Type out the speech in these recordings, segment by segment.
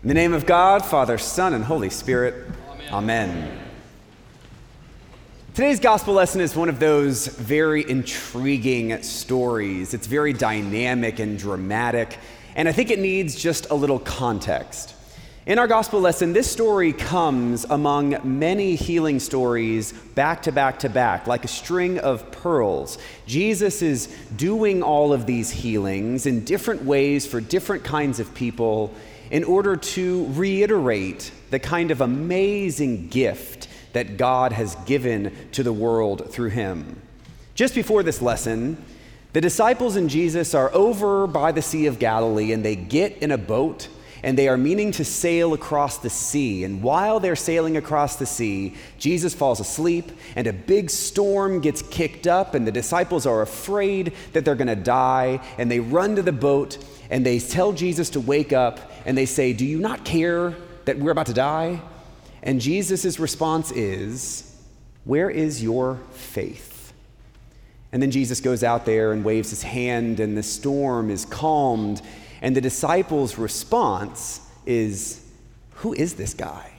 In the name of God, Father, Son, and Holy Spirit, Amen. Amen. Today's gospel lesson is one of those very intriguing stories. It's very dynamic and dramatic, and I think it needs just a little context. In our gospel lesson, this story comes among many healing stories back to back to back, like a string of pearls. Jesus is doing all of these healings in different ways for different kinds of people in order to reiterate the kind of amazing gift that God has given to the world through him. Just before this lesson, the disciples and Jesus are over by the Sea of Galilee and they get in a boat and they are meaning to sail across the sea. And while they're sailing across the sea, Jesus falls asleep, and a big storm gets kicked up, and the disciples are afraid that they're going to die. And they run to the boat, and they tell Jesus to wake up, and they say, Do you not care that we're about to die? And Jesus' response is, Where is your faith? And then Jesus goes out there and waves his hand, and the storm is calmed and the disciples' response is, Who is this guy?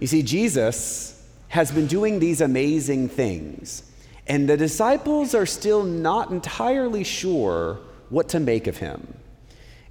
You see, Jesus has been doing these amazing things, and the disciples are still not entirely sure what to make of him.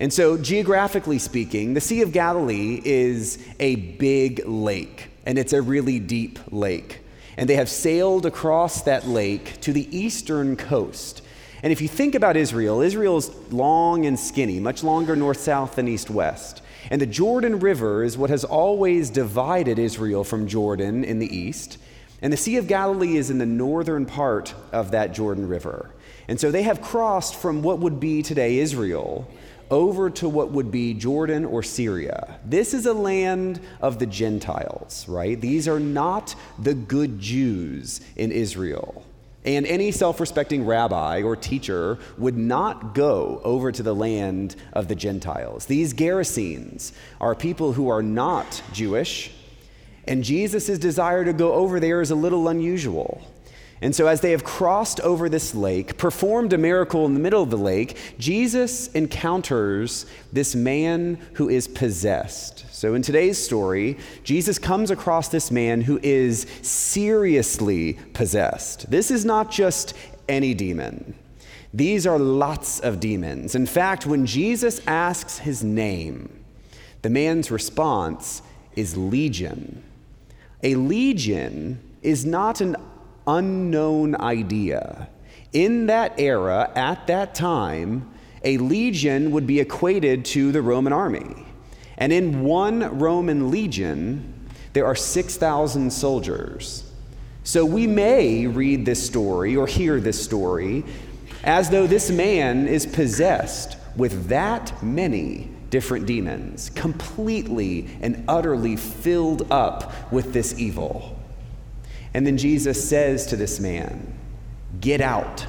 And so, geographically speaking, the Sea of Galilee is a big lake, and it's a really deep lake. And they have sailed across that lake to the eastern coast. And if you think about Israel, Israel is long and skinny, much longer north south than east west. And the Jordan River is what has always divided Israel from Jordan in the east. And the Sea of Galilee is in the northern part of that Jordan River. And so they have crossed from what would be today Israel over to what would be Jordan or Syria. This is a land of the Gentiles, right? These are not the good Jews in Israel. And any self respecting rabbi or teacher would not go over to the land of the Gentiles. These Gerasenes are people who are not Jewish, and Jesus' desire to go over there is a little unusual. And so, as they have crossed over this lake, performed a miracle in the middle of the lake, Jesus encounters this man who is possessed. So, in today's story, Jesus comes across this man who is seriously possessed. This is not just any demon, these are lots of demons. In fact, when Jesus asks his name, the man's response is legion. A legion is not an unknown idea. In that era, at that time, a legion would be equated to the Roman army. And in one Roman legion, there are 6,000 soldiers. So we may read this story or hear this story as though this man is possessed with that many different demons, completely and utterly filled up with this evil. And then Jesus says to this man, Get out.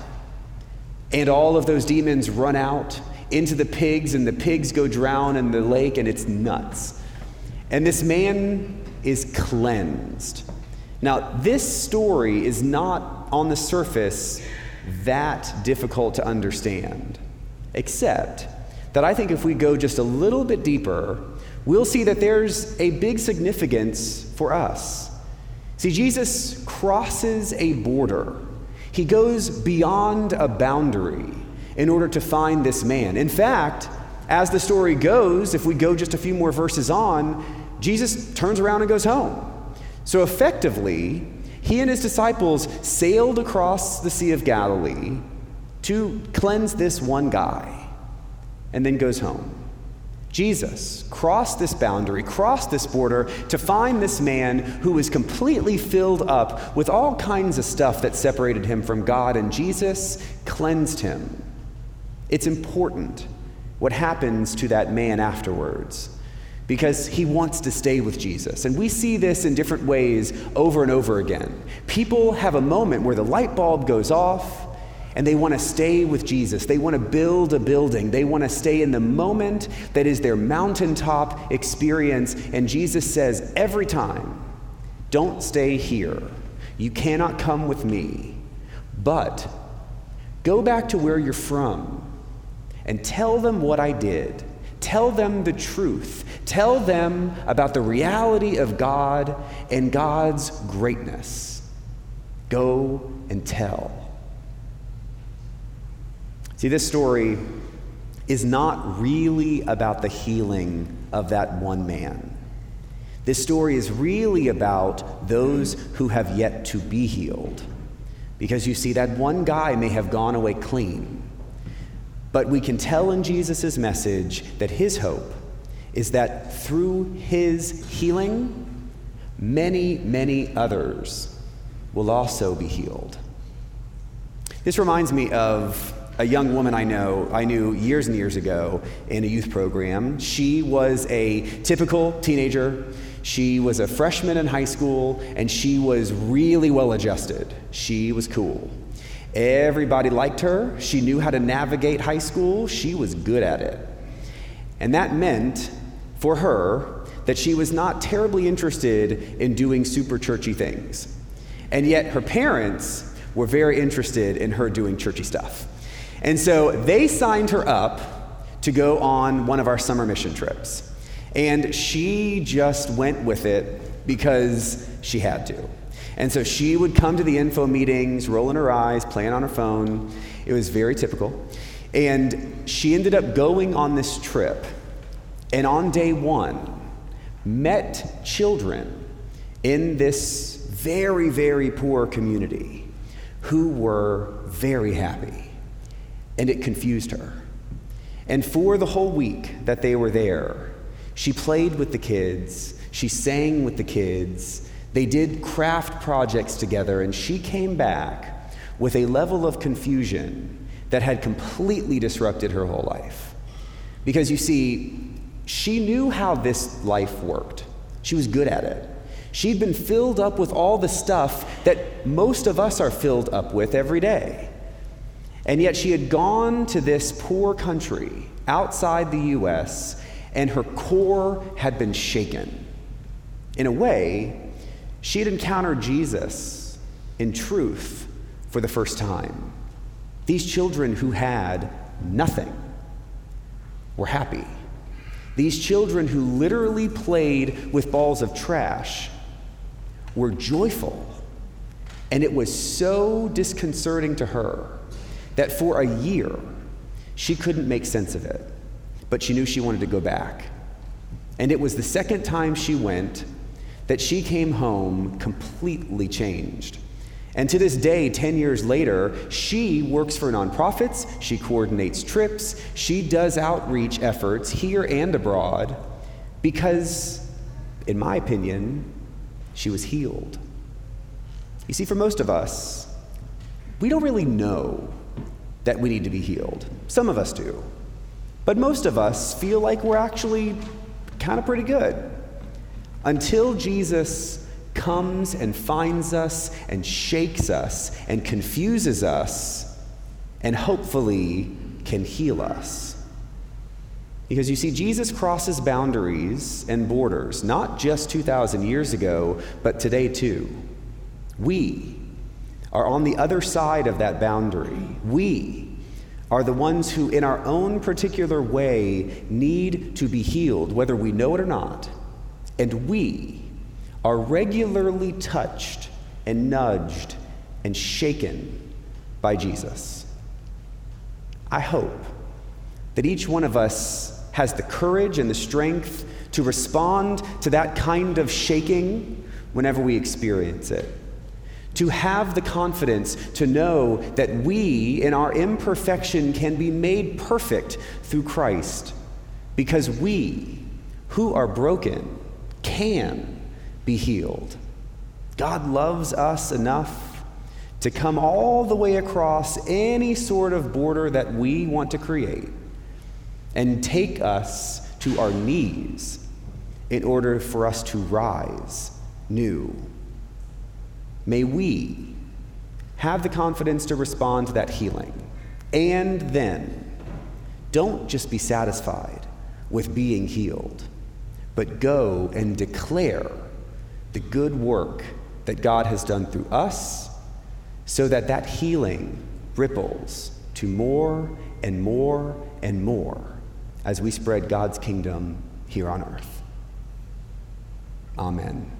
And all of those demons run out into the pigs, and the pigs go drown in the lake, and it's nuts. And this man is cleansed. Now, this story is not on the surface that difficult to understand, except that I think if we go just a little bit deeper, we'll see that there's a big significance for us. See, Jesus crosses a border, he goes beyond a boundary in order to find this man. In fact, as the story goes, if we go just a few more verses on, Jesus turns around and goes home. So effectively, he and his disciples sailed across the Sea of Galilee to cleanse this one guy and then goes home. Jesus crossed this boundary, crossed this border to find this man who was completely filled up with all kinds of stuff that separated him from God, and Jesus cleansed him. It's important what happens to that man afterwards because he wants to stay with Jesus. And we see this in different ways over and over again. People have a moment where the light bulb goes off and they want to stay with Jesus. They want to build a building. They want to stay in the moment that is their mountaintop experience. And Jesus says every time, don't stay here. You cannot come with me. But go back to where you're from and tell them what I did. Tell them the truth. Tell them about the reality of God and God's greatness. Go and tell. See, this story is not really about the healing of that one man. This story is really about those who have yet to be healed. Because you see, that one guy may have gone away clean. But we can tell in Jesus' message that his hope is that through his healing, many, many others will also be healed. This reminds me of a young woman I know, I knew years and years ago in a youth program. She was a typical teenager. She was a freshman in high school and she was really well adjusted. She was cool. Everybody liked her. She knew how to navigate high school. She was good at it. And that meant for her that she was not terribly interested in doing super churchy things. And yet her parents were very interested in her doing churchy stuff. And so they signed her up to go on one of our summer mission trips. And she just went with it because she had to. And so she would come to the info meetings, rolling her eyes, playing on her phone. It was very typical. And she ended up going on this trip. And on day one, met children in this very, very poor community who were very happy. And it confused her. And for the whole week that they were there, she played with the kids, she sang with the kids, they did craft projects together, and she came back with a level of confusion that had completely disrupted her whole life. Because you see, she knew how this life worked, she was good at it. She'd been filled up with all the stuff that most of us are filled up with every day. And yet she had gone to this poor country outside the US, and her core had been shaken. In a way, she had encountered Jesus in truth for the first time. These children who had nothing were happy. These children who literally played with balls of trash were joyful. And it was so disconcerting to her that for a year she couldn't make sense of it. But she knew she wanted to go back. And it was the second time she went that she came home completely changed. And to this day, 10 years later, she works for nonprofits, she coordinates trips, she does outreach efforts here and abroad because, in my opinion, she was healed. You see, for most of us, we don't really know that we need to be healed. Some of us do. But most of us feel like we're actually kind of pretty good until Jesus comes and finds us and shakes us and confuses us and hopefully can heal us. Because you see, Jesus crosses boundaries and borders, not just 2,000 years ago, but today too. We are on the other side of that boundary. We are the ones who, in our own particular way, need to be healed, whether we know it or not. And we are regularly touched and nudged and shaken by Jesus. I hope that each one of us has the courage and the strength to respond to that kind of shaking whenever we experience it. To have the confidence to know that we, in our imperfection, can be made perfect through Christ because we, who are broken, can be healed. God loves us enough to come all the way across any sort of border that we want to create and take us to our knees in order for us to rise new. May we have the confidence to respond to that healing. And then, don't just be satisfied with being healed but go and declare the good work that God has done through us so that that healing ripples to more and more and more as we spread God's kingdom here on earth. Amen.